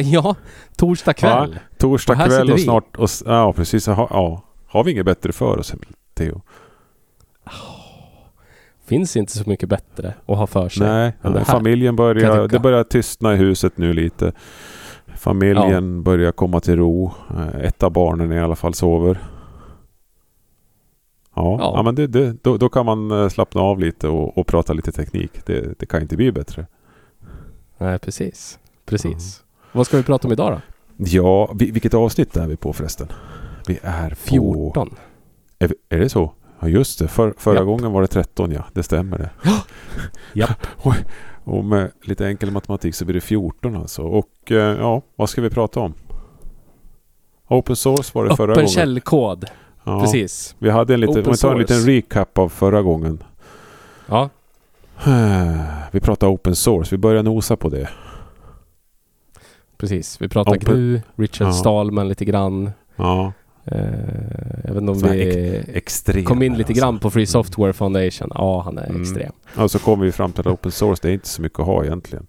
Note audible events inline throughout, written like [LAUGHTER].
[LAUGHS] ja, torsdag kväll. Ja, torsdag Och kväll och snart... Och, ja, precis. Ha, ja. Har vi inget bättre för oss, Theo? Finns inte så mycket bättre att ha för sig. Nej, här, familjen börjar... Det börjar tystna i huset nu lite. Familjen börjar komma till ro. Eh, Ett av barnen i alla fall sover. Ja, Ja. ja. men det, det, då, då kan man eh, slappna av lite och, och prata lite teknik. Det, det kan inte bli bättre. Nej, precis. Precis. Vad ska vi prata om idag då? Ja, vi, vilket avsnitt är vi på förresten? Vi är på... 14. Är, vi- är det så? Ja just det. För, förra Japp. gången var det 13 ja. Det stämmer det. Japp. Oj. Och med lite enkel matematik så blir det 14 alltså. Och eh, ja, vad ska vi prata om? Open source var det förra Öppen gången. källkod. Ja, Precis. Vi hade en liten, Open om vi tar en liten recap av förra gången. Ja. [SIGHS] Vi pratade open source. Vi börjar nosa på det. Precis. Vi pratar Open- GNU, Richard Ja. Stallman lite grann. Ja, Eh, jag vet inte om Så vi extrem. kom in lite alltså. grann på Free Software Foundation. Ja, han är Mm. extrem. Och så kom vi fram till att open source, det är inte så mycket att ha egentligen.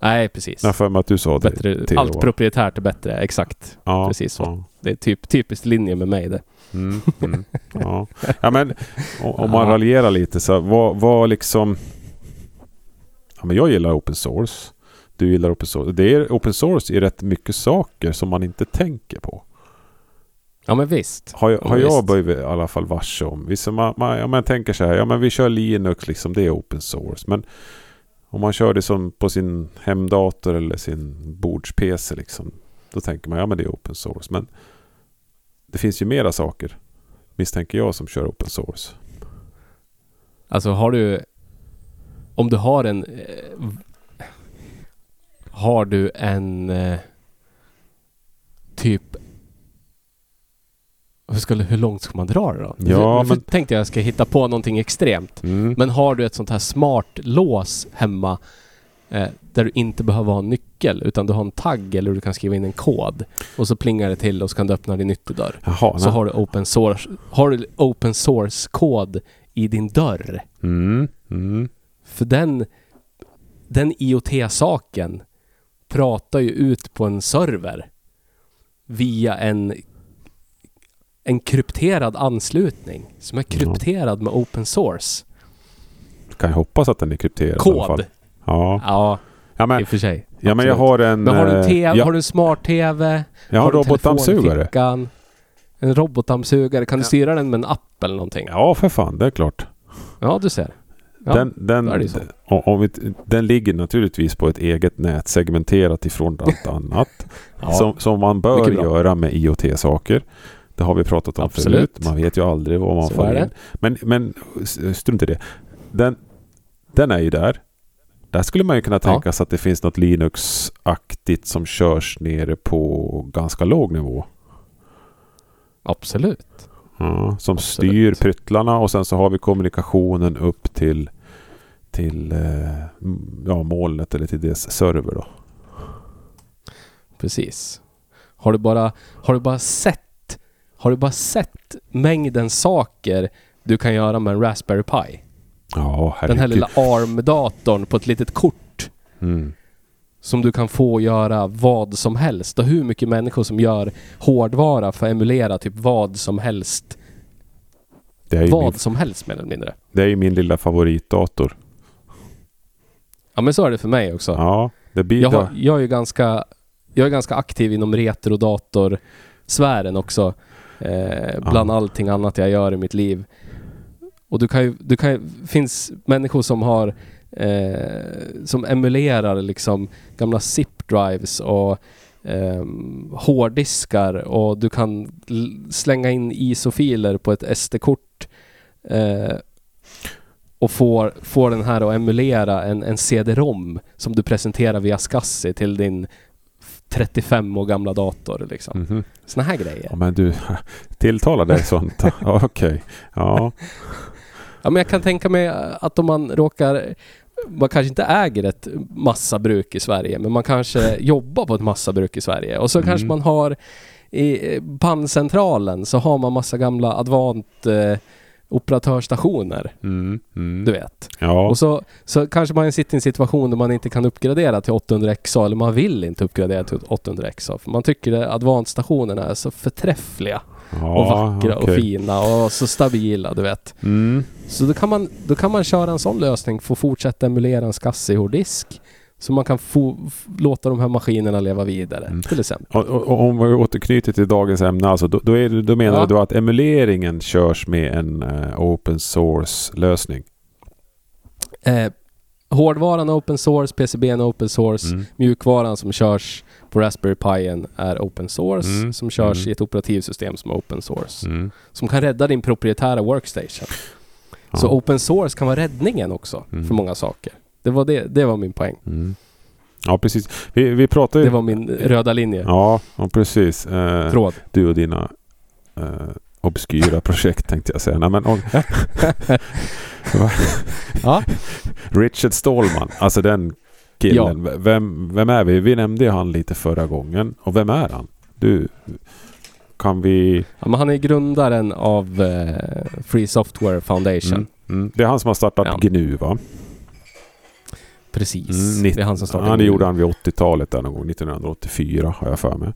Nej, precis. Jag för mig att du sa det. Bättre, allt va? proprietärt är bättre. Exakt. Ja, precis så. Ja. Det är typ, typiskt linje med mig det. Mm, mm, ja. ja men om man Ja. raljerar lite så vad, vad liksom... Ja men jag gillar open source. Du gillar open source. Det är open source i rätt mycket saker som man inte tänker på. Ja, men visst. Har jag, Ja, har jag visst. blivit i alla fall varse om. Vissa, man, man, ja, man tänker så här, ja men vi kör Linux liksom, det är open source. Men om man kör det som på sin hemdator eller sin bords-PC liksom. Då tänker man, ja men det är open source. Men det finns ju mera saker, misstänker jag, som kör open source. Alltså har du... Om du har en... Har du en... Eh, typ... Hur, skulle, hur långt ska man dra det då? Ja, nu men- tänkte jag ska hitta på någonting extremt. Mm. Men har du ett sånt här smart lås hemma eh, där du inte behöver ha en nyckel utan du har en tagg eller du kan skriva in en kod och så plingar det till och så kan du öppna din ytterdörr. Jaha, Så nej. har du open source, har du open source kod i din dörr. Mm. Mm. För den, den IoT-saken pratar ju ut på en server via en, en krypterad anslutning som är krypterad med open source. Kan jag hoppas att den är krypterad i alla fall. Kod. Ja. Ja, Ja, i men, och för sig. ja, men jag har en... Men har du en, eh, TV, jag, har du en smart-TV? jag har en du telefon i robotdammsugare. En robotdammsugare. Kan du Ja. styra den med en app eller någonting? Ja, för fan. Det är klart. Ja, du ser. Ja, den, den, om, vi, den ligger naturligtvis på ett eget nät segmenterat ifrån allt [LAUGHS] annat. ja. som, som man bör göra med IoT-saker. Det har vi pratat om Absolut. förut. Man vet ju aldrig vad man Så får in. Men, men strunt i det. Den, den är ju där. Där skulle man ju kunna tänka sig att det finns något Linux-aktigt som körs nere på ganska låg nivå. Absolut. Ja, som Absolut. styr pryttlarna och sen så har vi kommunikationen upp till till eh, ja, molnet eller till dess server då. Precis. Har du bara, har du bara sett har du bara sett mängden saker du kan göra med en Raspberry Pi? Ja, herregud. Den här lilla ARM-datorn på ett litet kort Mm. som du kan få göra vad som helst och hur mycket människor som gör hårdvara för att emulera typ vad som helst. Vad min, som helst mer eller mindre. det är ju min lilla favoritdator. Ja men så är det för mig också. Ja, det blir Jag, har, jag är ju ganska, jag är ganska aktiv inom retrodatorsfären också. Eh, bland Ja. allting annat jag gör i mitt liv. Och du kan ju, du kan ju, finns människor som har eh, som emulerar liksom gamla zip-drives och ehm, hårddiskar och du kan slänga in ISO-filer på ett SD-kort eh, och får, får den här att emulera en, en CD-ROM som du presenterar via SCSI till din 35 år gamla dator liksom. Mhm. Såna här grejer. Ja, men du [LAUGHS] tilltalar dig sånt? [LAUGHS] Okej. Ja. Ja, men jag kan tänka mig att om man råkar... Man kanske inte äger ett massabruk i Sverige, men man kanske [LAUGHS] jobbar på ett massabruk i Sverige. Och så Mm. kanske man har i bandcentralen så har man massa gamla Advant eh, operatörsstationer. Mm. Mm. Du vet. Ja. Och så, så kanske man sitter i en situation där man inte kan uppgradera till 800XA eller man vill inte uppgradera till 800XA. För man tycker att Advanced-stationerna är så förträffliga och vackra och okej. fina och så stabila, du vet. Mm. Så då kan man, då kan man köra en sån lösning för att fortsätta emulera en SCSI-hårddisk. Så man kan få, låta de här maskinerna leva vidare, Mm. till exempel. Och, och, om vi återknyter till dagens ämne, alltså, då, då, är, det- då menar Ja. du att emuleringen körs med en eh, open source-lösning? Eh, hårdvaran är open source, PCBn är open source, Mm. mjukvaran som körs på Raspberry Pi är open source, Mm. som körs Mm. i ett operativsystem som är open source. Mm. Som kan rädda din proprietära workstation. Ja. Så open source kan vara räddningen också Mm. för många saker. Det var, det, det var min poäng. Mm. Ja, precis. Vi, vi pratar ju... Det var min röda linje. Ja, ja precis. Eh, Tråd. du och dina eh, obskyra projekt tänkte jag säga. Nej, men, och, [LAUGHS] Ja. Richard Stallman, alltså den killen. Vem, vem är vi? Vi nämnde ju han lite förra gången. Och vem är han? Du, kan vi... ja, men han är grundaren av eh, Free Software Foundation. Mm, mm. Det är han som har startat Ja. GNU va? Precis. Mm, det är han som startade Ja, det gjorde han vid 80-talet där någon gång. 1984 har jag för mig.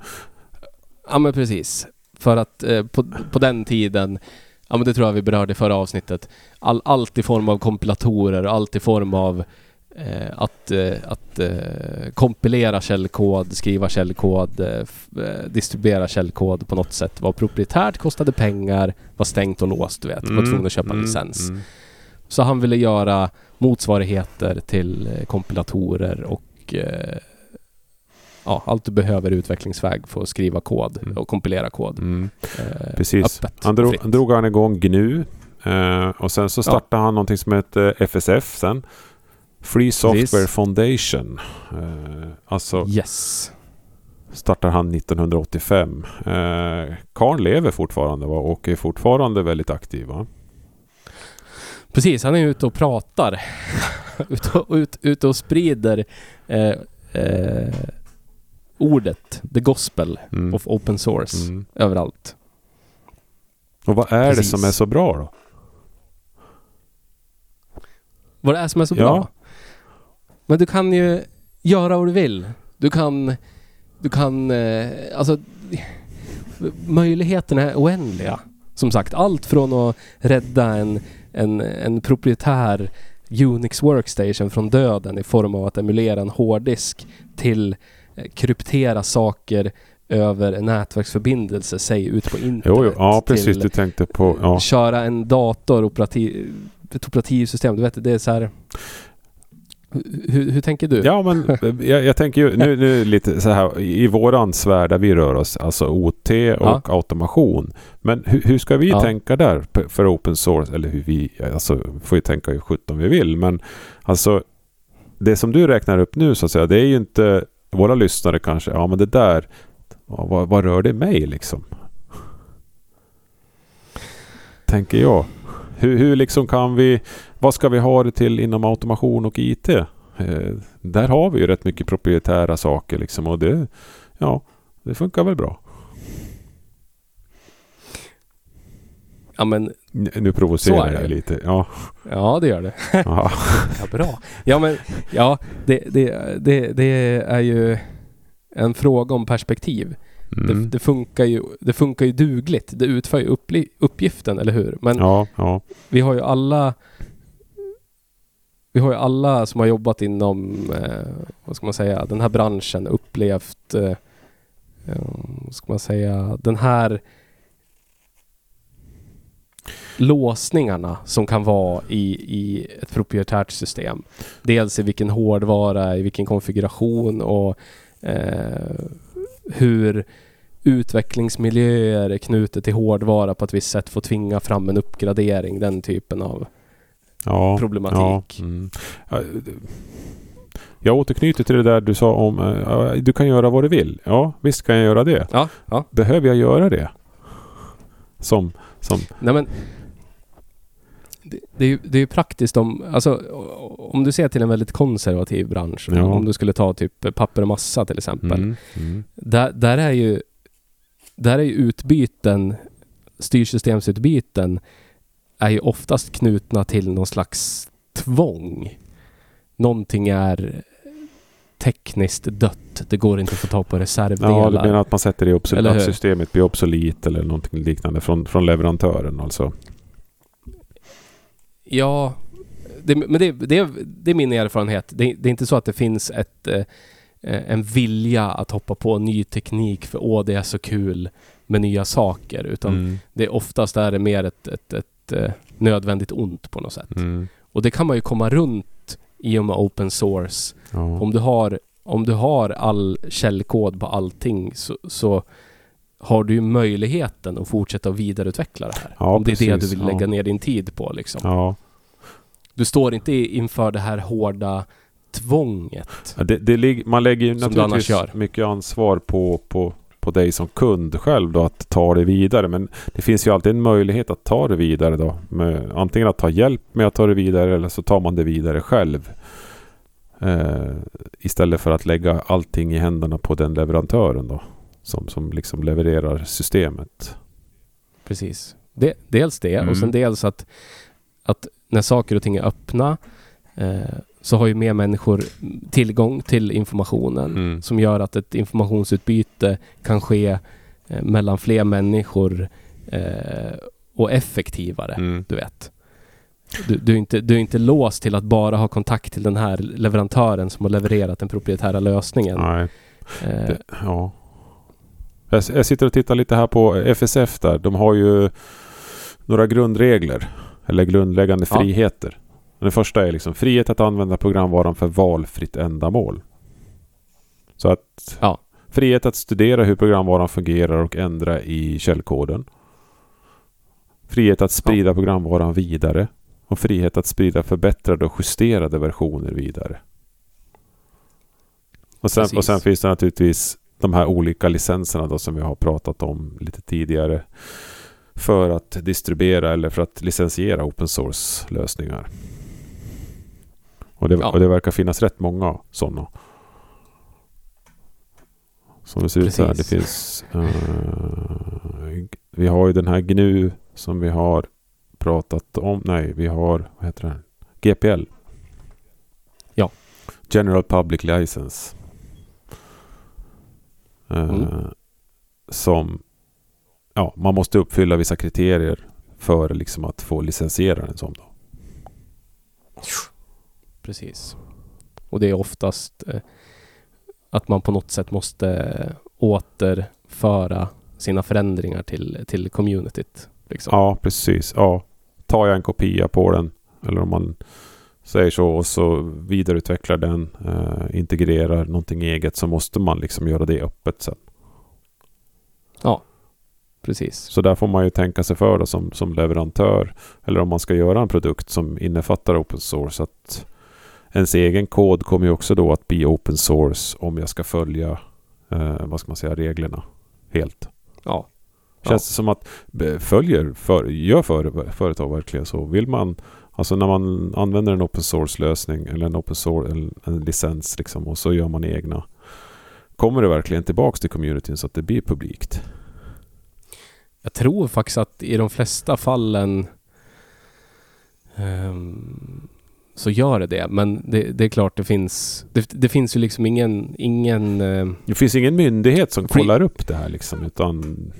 Ja men precis. För att eh, på, på den tiden, ja men det tror jag vi berörde i förra avsnittet, all, allt i form av kompilatorer, allt i form av eh, att, eh, att eh, kompilera källkod, skriva källkod, eh, eh, distribuera källkod på något sätt var proprietärt, kostade pengar, var stängt och låst du vet. Var tvungen att köpa mm, licens. mm. Så han ville göra motsvarigheter till eh, kompilatorer och eh, ja, allt du behöver i utvecklingsväg för att skriva kod Mm. och kompilera kod. Mm. Eh, Precis. Han drog, han drog han igång GNU. Eh, och sen så startade han någonting som heter FSF sen. Free Software Precis. Foundation. Eh, alltså Yes. startar han 1985. Eh, Karl lever fortfarande va? och är fortfarande väldigt aktiv va? Precis, han är ute och pratar. [LAUGHS] ute, och, ut, ute och sprider eh, eh, ordet, the gospel Mm. of open source Mm. överallt. Och vad är Precis. det som är så bra då? Vad det är som är så Ja. bra. Men du kan ju göra vad du vill. Du kan... Du kan... Eh, alltså... Möjligheterna är oändliga. Som sagt, allt från att rädda en, en, en proprietär Unix Workstation från döden i form av att emulera en hårddisk till eh, kryptera saker över en nätverksförbindelse, säg ut på internet. Jo, jo. Ja, precis. Du tänkte på... Ja. köra en dator, operativ, ett operativsystem. Du vet, det är så här... Hur, hur tänker du? Ja, men [LAUGHS] jag, jag tänker ju nu, nu lite så här i våran sfär där vi rör oss, alltså OT och automation. Men hur, hur ska vi Ja. tänka där för open source? Eller hur vi, alltså får ju tänka hur sjutton vi vill. Men alltså det som du räknar upp nu så att säga, det är ju inte våra lyssnare kanske, ja men det där, ja, vad, vad rör det mig liksom? Tänker jag. Hur, hur liksom kan vi, vad ska vi ha det till inom automation och IT? Eh, där har vi ju rätt mycket proprietära saker liksom och det, ja, det funkar väl bra. Ja, men Nu provocerar det. jag lite. Ja, ja, det gör det. [LAUGHS] ja. Bra. Ja, men ja, det, det, det, det är ju en fråga om perspektiv. Det, Mm. det, funkar ju, det funkar ju dugligt. Det utför ju uppli, uppgiften, eller hur? Men ja, ja. vi har ju alla vi har ju alla som har jobbat inom, eh, vad ska man säga, den här branschen upplevt, eh, eh, vad ska man säga, den här låsningarna som kan vara i, i ett proprietärt system. Dels i vilken hårdvara, i vilken konfiguration och eh, hur utvecklingsmiljöer är knutet till hårdvara på ett visst sätt får tvinga fram en uppgradering. Den typen av ja problematik. Ja, mm. Ja, det- Jag återknyter till det där du sa om ja, du kan göra vad du vill. Ja, visst kan jag göra det. Ja, ja. Behöver jag göra det? Som, som Nej men det, det, är ju, det är ju praktiskt om, alltså om du ser till en väldigt konservativ bransch. Ja. Om du skulle ta typ papper och massa till exempel. mm, mm, Där, där är ju där är ju utbyten, styrsystemsutbyten är ju oftast knutna till någon slags tvång. Någonting är tekniskt dött. Det går inte att få tag på reservdelar. Ja, du menar att man sätter det i obsolet, att systemet blir obsolet eller någonting liknande från, från leverantören alltså. Ja, det, men det, det, det är min erfarenhet. Det, det är inte så att det finns ett, eh, en vilja att hoppa på ny teknik för åh, det är så kul med nya saker. Utan Mm. det är oftast är det mer ett, ett, ett, eh, nödvändigt ont på något sätt. Mm. Och det kan man ju komma runt i och med open source. Ja. Om du har, om du har all källkod på allting så, så har du ju möjligheten att fortsätta vidareutveckla det här. Ja, om det är det precis. du vill Ja. lägga ner din tid på liksom. ja. Du står inte inför det här hårda tvånget. Det, det man lägger ju naturligtvis mycket ansvar på, på, på dig som kund själv då att ta det vidare. Men det finns ju alltid en möjlighet att ta det vidare då. Med, antingen att ta hjälp med att ta det vidare eller så tar man det vidare själv. Eh, istället för att lägga allting i händerna på den leverantören då. Som, som liksom levererar systemet. Precis. Det, dels det Mm. och sen dels att, att när saker och ting är öppna eh, så har ju mer människor tillgång till informationen Mm. som gör att ett informationsutbyte kan ske eh, mellan fler människor eh, och effektivare. Mm. Du vet. Du, du, är inte, du är inte låst till att bara ha kontakt till den här leverantören som har levererat den proprietära lösningen. Nej. Eh, Det, ja. Jag, jag sitter och tittar lite här på FSF där. De har ju några grundregler. Eller grundläggande Ja. friheter. Den första är liksom frihet att använda programvaran för valfritt ändamål. Så att Ja. frihet att studera hur programvaran fungerar och ändra i källkoden. Frihet att sprida programvaran vidare. Och frihet att sprida förbättrade och justerade versioner vidare. Och sen, Precis. och sen finns det naturligtvis de här olika licenserna då som vi har pratat om lite tidigare. För att distribuera eller för att licensiera open source lösningar. Och det, Ja. och det verkar finnas rätt många sådana. Som det ser ut så här. Det Precis. finns... eh, vi har ju den här GNU som vi har pratat om. Nej, vi har... Vad heter den? GPL. Ja. General Public License. Eh, Mm. Som... Ja, man måste uppfylla vissa kriterier för liksom att få licensiera den som. Då. Precis. Och det är oftast eh, att man på något sätt måste återföra sina förändringar till, till communityt. Liksom. Ja, precis. Ja. Tar jag en kopia på den eller om man säger så och så vidareutvecklar den, eh, integrerar någonting eget så måste man liksom göra det öppet sen. Precis. Så där får man ju tänka sig för då som, som leverantör eller om man ska göra en produkt som innefattar open source att ens egen kod kommer ju också då att bli open source om jag ska följa eh, vad ska man säga reglerna helt. Ja. Känns det som att följer, för, gör för, företag verkligen så? Vill man, alltså när man använder en open source lösning eller en open source, en, en licens liksom och så gör man egna. Kommer det verkligen tillbaks till communityn så att det blir publikt? Jag tror faktiskt att i de flesta fallen ehm, så gör det det. Men det, det är klart det finns det, det finns ju liksom ingen, ingen ehm, Det finns ingen myndighet som Free- kollar upp det här liksom utan...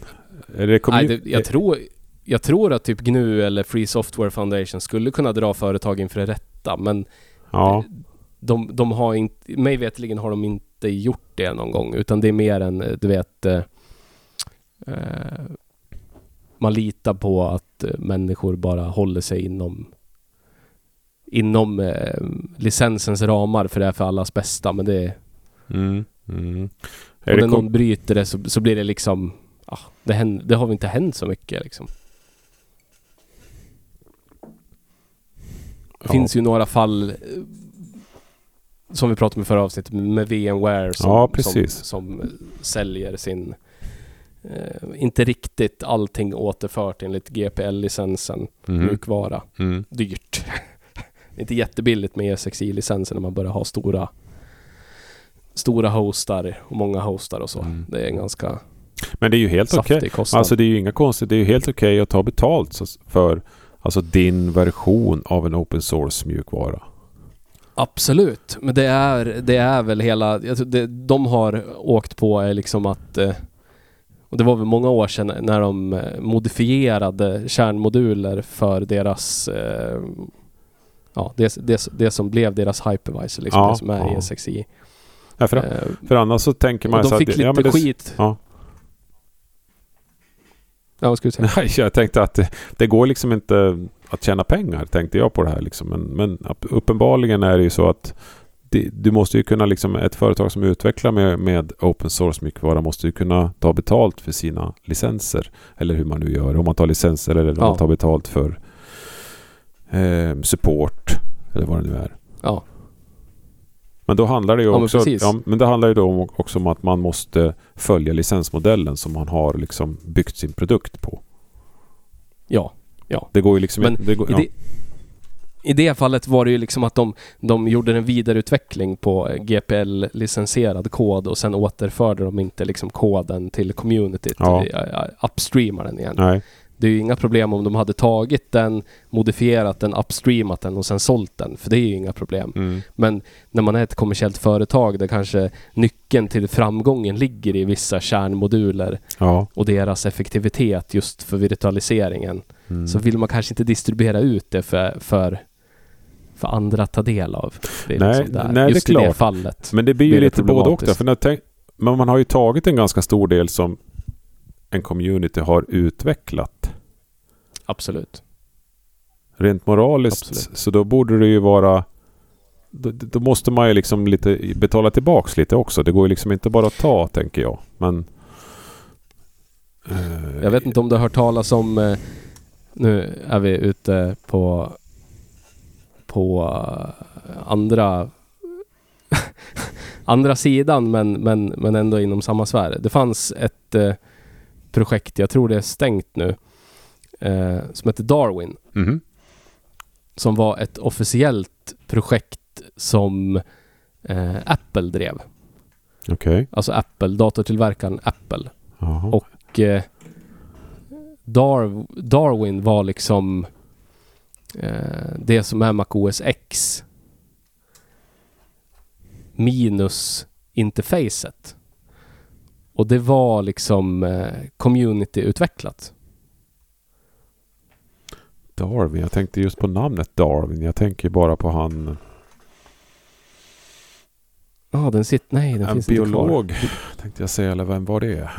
Det Nej, det, jag, tror, jag tror att typ GNU eller Free Software Foundation skulle kunna dra företag inför det rätta men Ja, de, de har inte, mig veterligen har de inte gjort det någon gång utan det är mer en, du vet eh, eh, man litar på att eh, människor bara håller sig inom inom eh, licensens ramar för det är för allas bästa men det mm, mm. och Är när någon bryter det så, så blir det liksom ah, det, händer, det har väl inte hänt så mycket liksom. Det Ja. finns ju några fall eh, som vi pratade om i förra avsnittet med VMware som, Ja, som, som eh, säljer sin eh, inte riktigt allting återfört enligt GPL-licensen Mhm, mjukvara. mm. Dyrt. Inte jättebilligt med ESXi-licensen när man börjar ha stora stora hostar och många hostar och så. Mm. Det är en ganska Men det är ju helt okej. kostnad. Alltså det är ju inga konstigt. Det är ju helt okej att ta betalt för Alltså din version av en open source mjukvara. Absolut, men det är, det är väl hela... Det, de har åkt på är liksom att... eh, Och det var väl många år sedan när de eh, modifierade kärnmoduler för deras... Ja, det, det, det som blev deras hypervisor, liksom Ja, det som är ja. ESXi. Ja, för, Eh, för annars så tänker man och de så fick att, lite ja, det, skit. Ja. Ja, vad skulle du säga? [LAUGHS] Nej, jag tänkte att det, det går liksom inte att tjäna pengar, tänkte jag på det här. Liksom. Men, men uppenbarligen är det ju så att det, du måste ju kunna, liksom, ett företag som utvecklar med, med open source mjukvara måste ju kunna ta betalt för sina licenser. Eller hur man nu gör. Om man tar licenser eller om man tar betalt för eh, support. Eller vad det nu är. Ja. Men då handlar det ju Ja, men också, ja, men det handlar ju då också om att man måste följa licensmodellen som man har liksom byggt sin produkt på. Ja. Det går ju liksom Men. Det går, I, ja. det, I det fallet var det ju liksom att de, de gjorde en vidareutveckling på GPL-licensierad kod och sen återförde de inte liksom koden till communityt. Ja. Ja. Upstreamar den igen. Nej. Det är ju inga problem om de hade tagit den, modifierat den, upstreamat den och sen sålt den. För det är ju inga problem. Mm. Men när man är ett kommersiellt företag där kanske nyckeln till framgången ligger i vissa kärnmoduler Ja. och deras effektivitet just för virtualiseringen Mm. så vill man kanske inte distribuera ut det för, för, för andra att ta del av. Det Nej, liksom nej, det är Just i det klart. fallet. Men det blir ju lite både och där. För när tänk, men man har ju tagit en ganska stor del som en community har utvecklat. Absolut. Rent moraliskt. Absolut. Så då borde det ju vara... Då, då måste man ju liksom lite betala tillbaks lite också. Det går ju liksom inte bara att ta, tänker jag. Men... eh, Jag vet inte om du har hört talas om... eh, Nu är vi ute på... På eh, andra... [LAUGHS] andra sidan men, men, men ändå inom samma sfär. Det fanns ett eh, projekt, jag tror det är stängt nu, eh, som heter Darwin. mhm. som var ett officiellt projekt som eh, Apple drev. Okej. Alltså Apple, datortillverkaren Apple. Jaha. Och eh, Dar- Darwin var liksom eh, det som är MacOS X minus interfacet. Och det var liksom eh, community-utvecklat. Darwin. Jag tänkte just på namnet Darwin. Jag tänker bara på han... Ja, den sitter... Nej, den En finns inte kvar. biolog tänkte jag säga. Eller vem var det?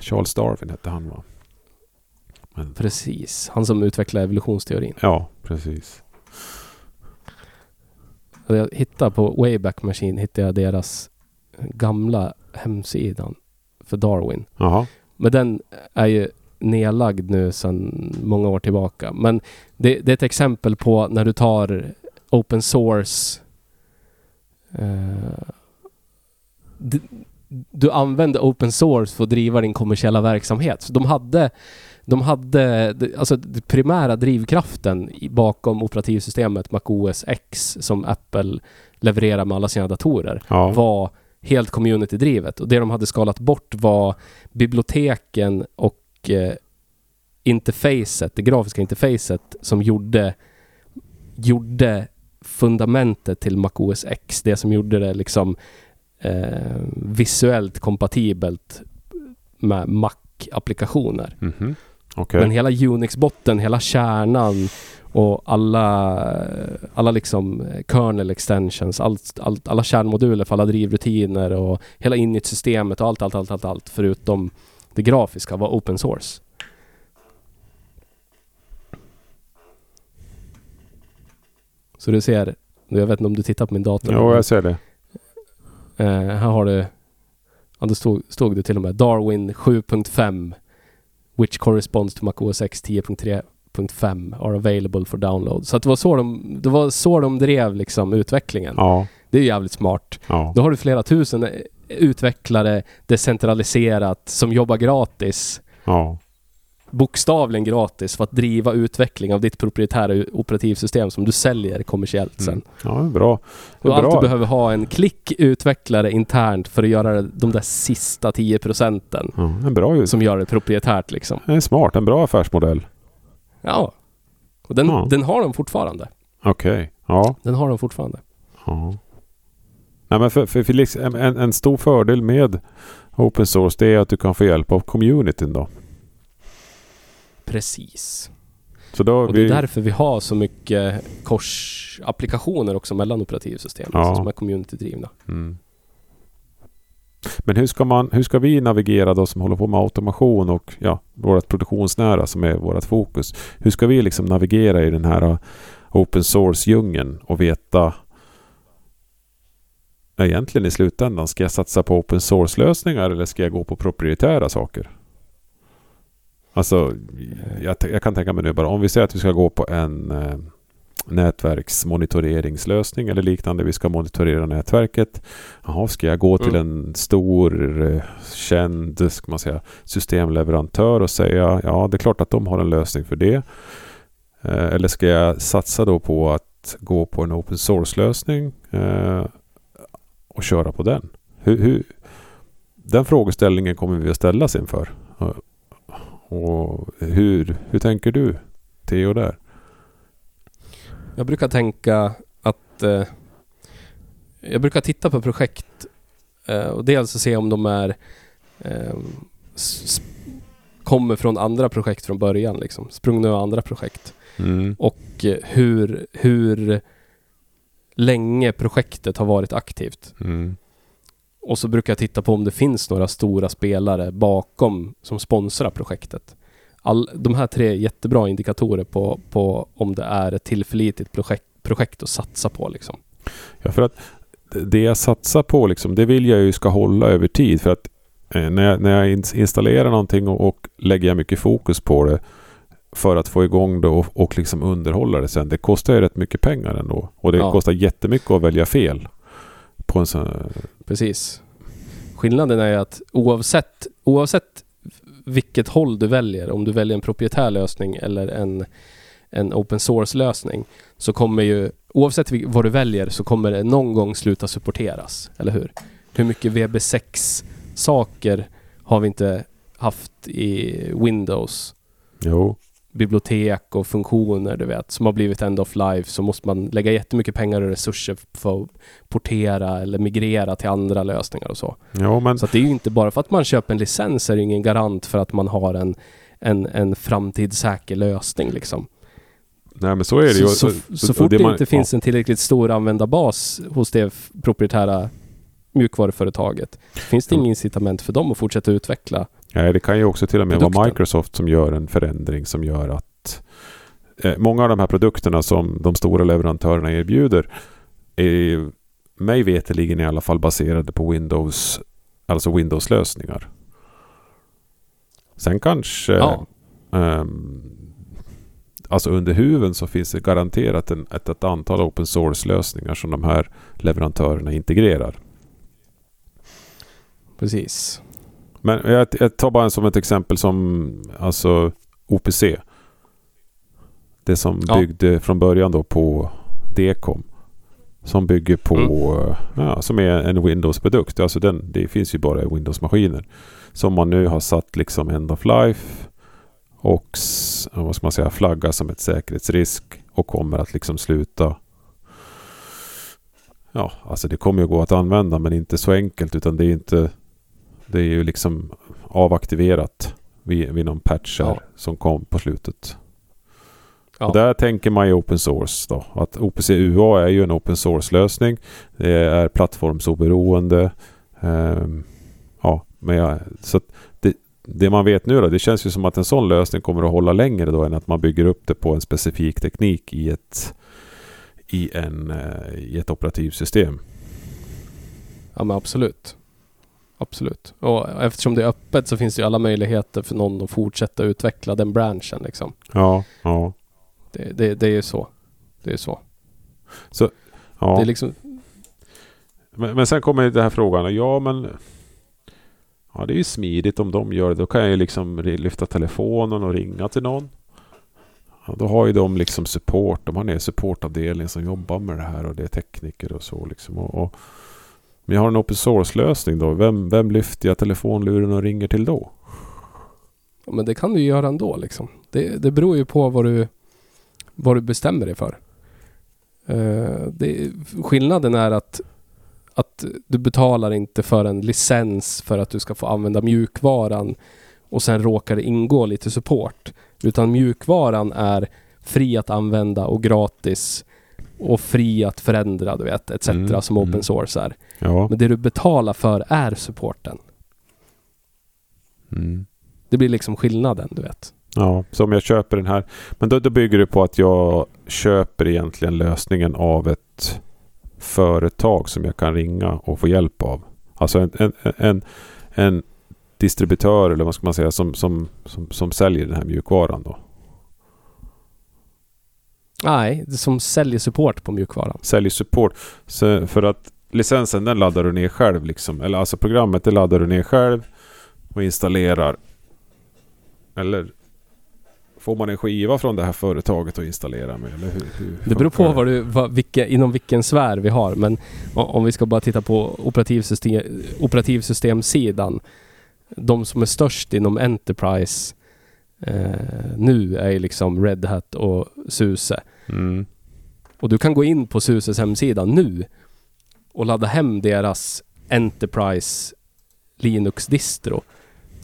Charles Darwin hette han va? Men, Precis. Han som utvecklade evolutionsteorin. ja, precis. Jag hittade på Wayback Machine hittade jag deras gamla hemsidan för Darwin. Jaha. Men den är ju nedlagd nu sedan många år tillbaka. Men det, det är ett exempel på när du tar open source eh, du, du använder open source för att driva din kommersiella verksamhet. Så de hade de hade, alltså den primära drivkraften bakom operativsystemet MacOS X som Apple levererar med alla sina datorer Ja. var helt community-drivet. Och det de hade skalat bort var biblioteken och eh, interfacet, det grafiska interfacet som gjorde, gjorde fundamentet till MacOS X. Det som gjorde det liksom eh, visuellt kompatibelt med Mac-applikationer. Mhm. Okej. Men hela Unix-botten, hela kärnan och alla, alla liksom eh, kernel extensions, allt, allt, alla kärnmoduler för alla drivrutiner och hela init-systemet och allt, allt, allt, allt, allt förutom det grafiska var open source. Så du ser, jag vet inte om du tittar på min dator. Jo, jag ser det. Eh, här har du, ja, det stod, stod det till och med Darwin 7.5 which corresponds to MacOS X 10.3.5 are available for download. Så att det var så de, det var så de drev liksom utvecklingen. Ja. Det är jävligt smart. Ja. Då har du flera tusen utvecklare decentraliserat som jobbar gratis. Ja. Bokstavligen gratis för att driva utveckling av ditt proprietära operativsystem som du säljer kommersiellt sen. Mm. Ja, det är bra. Det Och är allt bra. du behöver ha en klick utvecklare internt för att göra de där sista 10 procenten Ja, en bra som gör det proprietärt liksom. Det är smart. En bra affärsmodell. Ja. Och den, Ja. den har de fortfarande. Okej. Ja. Den har de fortfarande. ja. Nej, men för, för, liksom, en, en, stor fördel med open source det är att du kan få hjälp av communityn då. Precis. Så då Och det är vi, därför vi har så mycket korsapplikationer också mellan operativsystem. Ja. Som är community-drivna. Mm. Men hur ska, man, hur ska vi navigera då som håller på med automation och ja, vårt produktionsnära som är vårt fokus. Hur ska vi liksom navigera i den här uh, open source-djungeln och veta egentligen i slutändan, ska jag satsa på open source-lösningar eller ska jag gå på proprietära saker? Alltså, jag, jag kan tänka mig nu bara om vi säger att vi ska gå på en eh, nätverksmonitoreringslösning eller liknande. Vi ska monitorera nätverket. Jaha, ska jag gå till en stor eh, känd ska man säga, systemleverantör och säga ja, det är klart att de har en lösning för det. Eh, eller ska jag satsa då på att gå på en open source-lösning eh, och köra på den? Hur, hur, den frågeställningen kommer vi att ställas inför. Och, hur, hur tänker du, Theo, där? Jag brukar tänka att eh, jag brukar titta på projekt eh, och dels se om de är eh, kommer från andra projekt från början liksom. Sprungna ur andra projekt. Mm. Och eh, hur, hur länge projektet har varit aktivt. Mm. Och så brukar jag titta på om det finns några stora spelare bakom som sponsrar projektet. All, de här tre är jättebra indikatorer på, på om det är ett tillförlitligt projekt, projekt att satsa på. Liksom. Ja, för att det jag satsar på liksom, det vill jag ju ska hålla över tid. För att eh, när jag, när jag ins- installerar någonting och, och lägger jag mycket fokus på det för att få igång det och, och liksom underhålla det sen. Det kostar ju rätt mycket pengar ändå. Och det Ja. kostar jättemycket att välja fel. På en sån, Precis. Skillnaden är att oavsett, oavsett vilket håll du väljer, om du väljer en proprietär lösning eller en, en open source-lösning, så kommer ju, oavsett vad du väljer, så kommer det någon gång sluta supporteras. Eller hur? Hur mycket VB6-saker har vi inte haft i Windows? jo. Bibliotek och funktioner du vet som har blivit end of life så måste man lägga jättemycket pengar och resurser för att portera eller migrera till andra lösningar och så. jo, men Så det är ju inte bara för att man köper en licens är det ingen garant för att man har en, en, en framtidssäker lösning liksom. Nej men så är det ju. Så, så, så och fort det, man- inte finns en tillräckligt stor användarbas hos det proprietära mjukvaruföretaget finns det Ja. ingen incitament för dem att fortsätta utveckla. Nej, det kan ju också till och med vara Produkten. Microsoft som gör en förändring som gör att eh, många av de här produkterna som de stora leverantörerna erbjuder är mig veterligen i alla fall baserade på Windows, alltså Windows-lösningar. Sen kanske Ja. ehm, Alltså under huven så finns det garanterat en, ett, ett antal open source-lösningar som de här leverantörerna integrerar. Precis. Men jag, jag tar bara en som ett exempel som alltså OPC. Det som Ja. byggde från början då på DECOM. Som bygger på, Mm. ja, som är en Windows-produkt. Alltså den, det finns ju bara i Windows-maskiner. Som man nu har satt liksom end of life och vad ska man säga, flagga som ett säkerhetsrisk och kommer att liksom sluta Ja, alltså det kommer ju gå att använda men inte så enkelt utan det är inte Det är ju liksom avaktiverat vid, vid någon patch här Ja. som kom på slutet. Ja. Och där tänker man ju open source då. Att OPC UA är ju en open source lösning. Det är plattformsoberoende. Ehm, ja, men jag, så det, det man vet nu då, det känns ju som att en sån lösning kommer att hålla längre då än att man bygger upp det på en specifik teknik i ett i, en, eh, i ett operativsystem. Ja men absolut. Absolut. Och eftersom det är öppet så finns det ju alla möjligheter för någon att fortsätta utveckla den branschen liksom. Ja, ja, Det, det, det är ju så. Det är så. ja. Det är liksom, Men, men sen kommer det här frågan. Ja, men... Ja, det är ju smidigt om de gör det. Då kan jag ju liksom lyfta telefonen och ringa till någon. Ja, då har ju de liksom support. De har en supportavdelning som jobbar med det här och det är tekniker och så liksom. Och, och, men jag har en open source-lösning då. Vem, vem lyfter jag telefonluren och ringer till då? ja, men det kan du ju göra ändå liksom. Det, det beror ju på vad du vad du bestämmer dig för. Uh, det, skillnaden är att, att du betalar inte för en licens för att du ska få använda mjukvaran och sen råkar det ingå lite support. Utan mjukvaran är fri att använda och gratis och fri att förändra, du vet, etc. Mm, som open mm. source är. Ja. Men det du betalar för är supporten. Mm. Det blir liksom skillnaden, du vet. Ja, så om jag köper den här. Men då, då bygger det på att jag köper egentligen lösningen av ett företag som jag kan ringa och få hjälp av. Alltså en, en, en, en distributör eller vad ska man säga som, som, som, som säljer den här mjukvaran då. Nej, som säljer support på mjukvaran. Säljer support. Så för att licensen den laddar du ner själv liksom. Eller alltså programmet det laddar du ner själv och installerar. Eller får man en skiva från det här företaget att installera med? Eller hur, hur Det beror på vad du, vad, vilka, inom vilken sfär vi har. Men om vi ska bara titta på operativsystem, operativsystemsidan. De som är störst inom Enterprise eh, nu är ju liksom Red Hat och SUSE. Mm. Och du kan gå in på SUSEs hemsida nu och ladda hem deras Enterprise Linux-distro.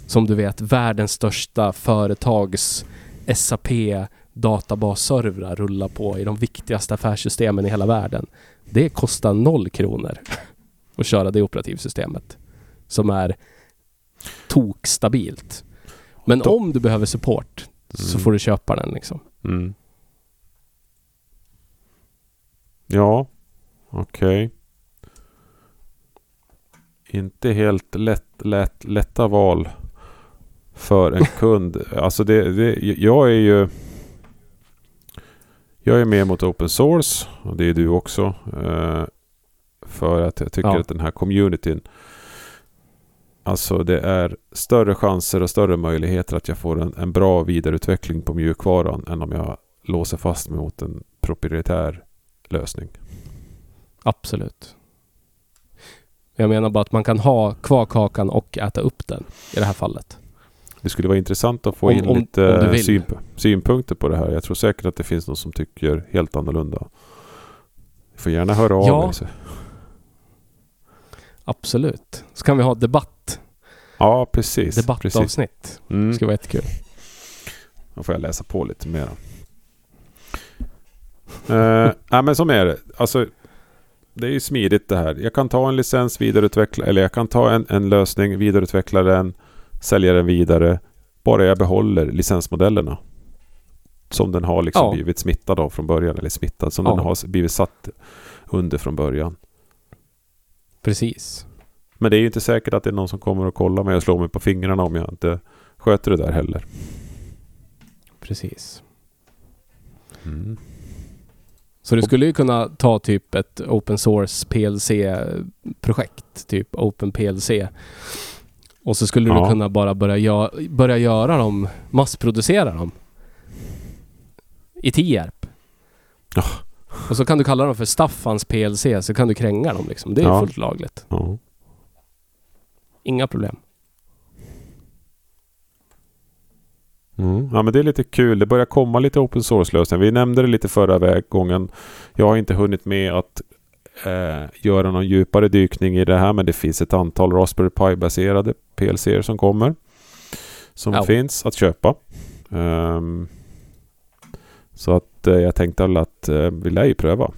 Som du vet, världens största företags SAP databasservrar rullar på i de viktigaste affärssystemen i hela världen. Det kostar noll kronor att köra det operativsystemet. Som är tokstabilt. Men om du behöver support så Mm. får du köpa den liksom. Mm. Ja, okej. Inte helt lätt, lätt, lätta val för en [LAUGHS] kund. Alltså det, det, jag är ju... Jag är med mot open source och det är du också. eh, För att jag tycker Ja. att den här communityn Alltså det är större chanser och större möjligheter att jag får en, en bra vidareutveckling på mjukvaran än om jag låser fast mig mot en proprietär lösning. Absolut. Jag menar bara att man kan ha kvar kakan och äta upp den i det här fallet. Det skulle vara intressant att få Om- in om- lite om synp- synpunkter på det här. Jag tror säkert att det finns någon som tycker helt annorlunda. Du får gärna höra av dig. Absolut. Så kan vi ha debatt. Ja, precis. precis. Debattavsnitt. Mm. Det skulle vara jättekul. Då får jag läsa på lite mer. Uh, nej, men som är det. Alltså, det är ju smidigt det här. Jag kan ta en licens, vidareutveckla, eller jag kan ta en, en lösning, vidareutveckla den, sälja den vidare. Bara jag behåller licensmodellerna. Som den har liksom Ja. blivit smittad av från början. Eller smittad, som Ja. den har blivit satt under från början. Precis. Men det är ju inte säkert att det är någon som kommer och kollar mig och slår mig på fingrarna om jag inte sköter det där heller. Precis. Mm. Så du skulle ju kunna ta typ ett open source PLC-projekt. Typ OpenPLC. Och så skulle Ja. du kunna bara börja, gö- börja göra dem, massproducera dem. I Tierp. Ja. Och så kan du kalla dem för Staffans PLC så kan du kränga dem liksom. Det är Ja. fullt lagligt. Inga problem. Mm. Ja men det är lite kul. Det börjar komma lite open source-lösningar. Vi nämnde det lite förra gången. Jag har inte hunnit med att eh, göra någon djupare dykning i det här men det finns ett antal Raspberry Pi-baserade PLC som kommer. Som Ja. finns att köpa. Ehm, så att eh, jag tänkte väl att eh, vi lär ju pröva.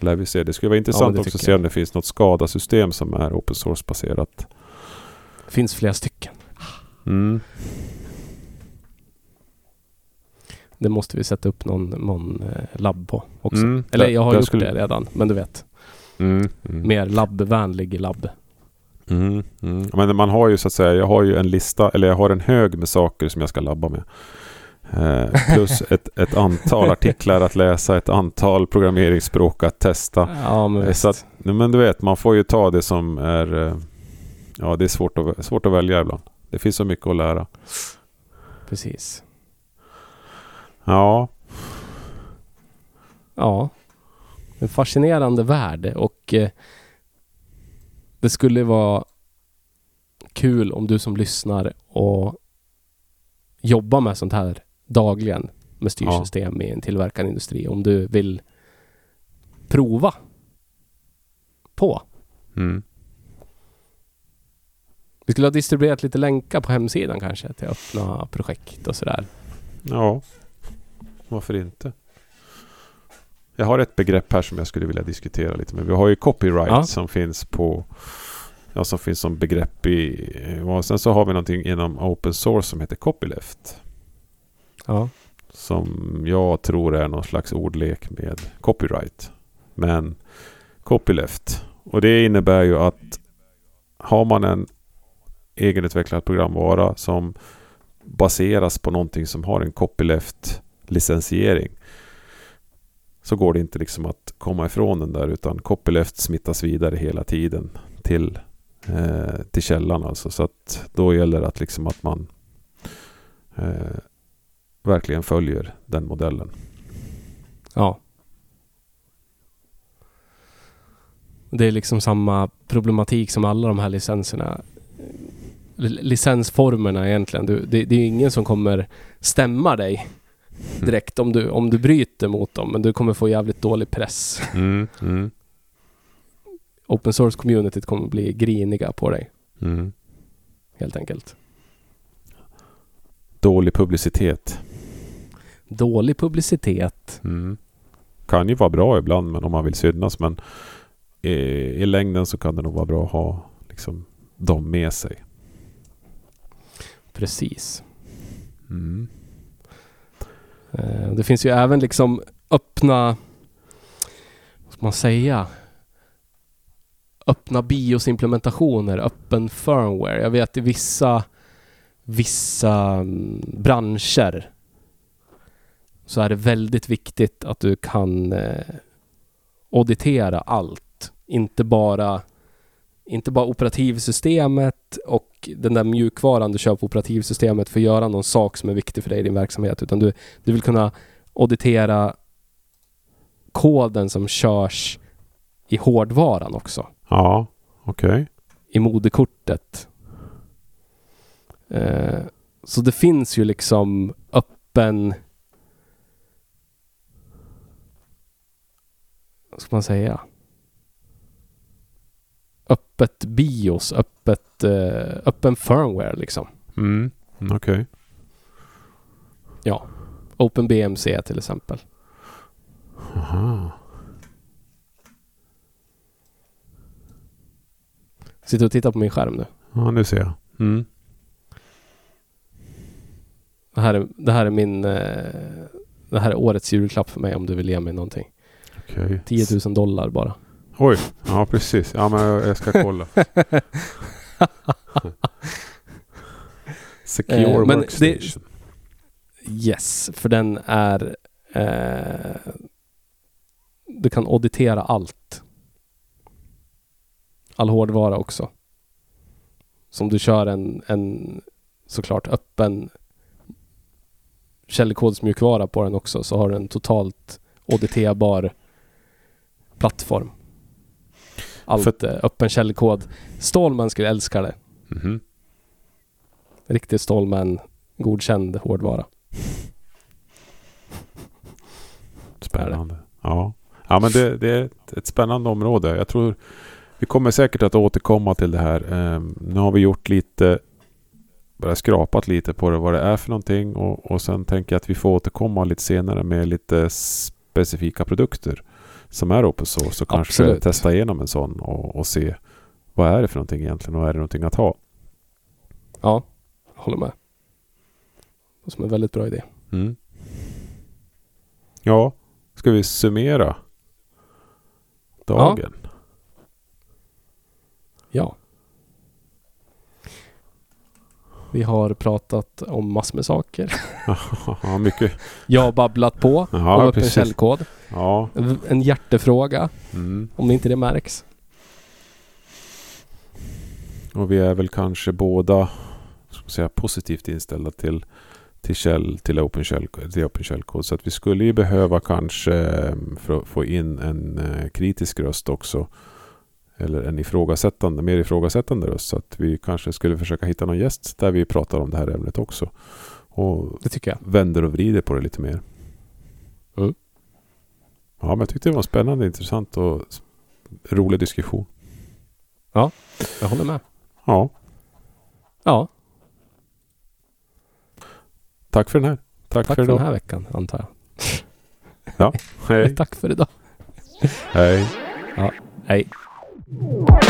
Lär vi se. Det skulle vara intressant det också att se om det finns något SCADA-system som är open source-baserat. finns flera stycken. Mm. Det måste vi sätta upp någon, någon eh, labb på också. Mm. Eller Där- jag har gjort skulle- det redan, men du vet. Mm. Mm. Mer labbvänlig labb. Mm, mm. Men man har ju så att säga, jag har ju en lista, eller jag har en hög med saker som jag ska labba med. Eh, plus [LAUGHS] ett, ett antal artiklar att läsa, ett antal programmeringsspråk att testa. Ja, men Eh. Så att, men du vet, man får ju ta det som är... eh, Ja, det är svårt att, svårt att välja ibland. Det finns så mycket att lära. Precis. Ja, Ja. En fascinerande värld och eh, det skulle vara kul om du som lyssnar och jobbar med sånt här dagligen med styrsystem i en tillverkande industri. Om du vill prova på. Mm. Vi skulle ha distribuerat lite länkar på hemsidan kanske till öppna projekt och sådär. Ja, varför inte? Jag har ett begrepp här som jag skulle vilja diskutera lite med. Vi har ju copyright Ja. som finns på Ja, som finns som begrepp i... Och sen så har vi någonting inom open source som heter copyleft. Ja. Som jag tror är någon slags ordlek med copyright. Men copyleft. Och det innebär ju att har man en egenutvecklad programvara som baseras på någonting som har en copyleft licensiering så går det inte liksom att komma ifrån den där utan copyleft smittas vidare hela tiden till, eh, till källan alltså. Så att då gäller det att liksom att man eh, verkligen följer den modellen. Ja. Det är liksom samma problematik som alla de här licenserna. Licensformerna egentligen. Du, det, det är ingen som kommer stämma dig [LAUGHS] direkt om du, om du bryter mot dem. Men du kommer få jävligt dålig press. Mm, mm, Open source-communityt kommer bli griniga på dig. mm. Helt enkelt. Dålig publicitet. Dålig publicitet. Mm. Kan ju vara bra ibland men om man vill synas men i, i längden så kan det nog vara bra att ha liksom, dem med sig. Precis. Mm. Eh, det finns ju även liksom öppna, vad ska man säga? Öppna BIOS-implementationer, öppen firmware. Jag vet i vissa, vissa mm, branscher så är det väldigt viktigt att du kan eh, auditera allt. Inte bara, inte bara operativsystemet och den där mjukvaran du kör på operativsystemet för att göra någon sak som är viktig för dig i din verksamhet. Utan du, du vill kunna auditera koden som körs i hårdvaran också. Ja, okej. I moderkortet. Eh, så det finns ju liksom öppen... Vad ska man säga? Öppet BIOS, öppet, eh, öppen firmware liksom. Mm. Okej. Ja. OpenBMC till exempel. Aha. Sitter och tittar på min skärm nu. Ja, nu ser jag. Mm. Det här är, det här är min... Eh, det här är årets julklapp för mig om du vill ge mig någonting. Okej. 10 000 dollar bara. Oj, ja precis. Ja men jag, jag ska kolla. [LAUGHS] Secure Eh, Workstation. Yes, för den är... Eh, du kan auditera allt. All hårdvara också. Som du kör en, en såklart öppen källkodsmjukvara på den också så har du en totalt auditerbar plattform. Allt eh, öppen källkod. Stallman skulle älska det. Mhm. Riktigt Stallman godkänd hårdvara. Spännande. Ja. ja, men det, det är ett, ett spännande område. Jag tror vi kommer säkert att återkomma till det här. Ehm, nu har vi gjort lite, bara skrapat lite på det, vad det är för någonting och, och sen tänker jag att vi får återkomma lite senare med lite specifika produkter som är open source och kanske Absolut. testa igenom en sån och, och se vad är det för någonting egentligen och är det någonting att ha? Ja, håller med. Det som en väldigt bra idé. Mm. Ja, ska vi summera dagen? Ja. Vi har pratat om massor med saker. [LAUGHS] Ja, mycket. Jag har babblat på om Ja, öppen precis. källkod. Ja. En hjärtefråga, Mm. om inte det märks. Och vi är väl kanske båda ska säga, positivt inställda till, till, käll, till open shell, till open källkod. Så att vi skulle ju behöva kanske eh, för att få in en eh, kritisk röst också. Eller en ifrågasättande, mer ifrågasättande röst. Så att vi kanske skulle försöka hitta någon gäst där vi pratar om det här ämnet också. Och det tycker jag. Vänder och vrider på det lite mer. Mm. Ja, men jag tyckte det var spännande, intressant och rolig diskussion. Ja, jag håller med. Ja. Ja. Tack för den här. Tack, Tack för, för den här veckan, antar jag. Ja, [LAUGHS] hej. Tack för idag. hej. Hej. Música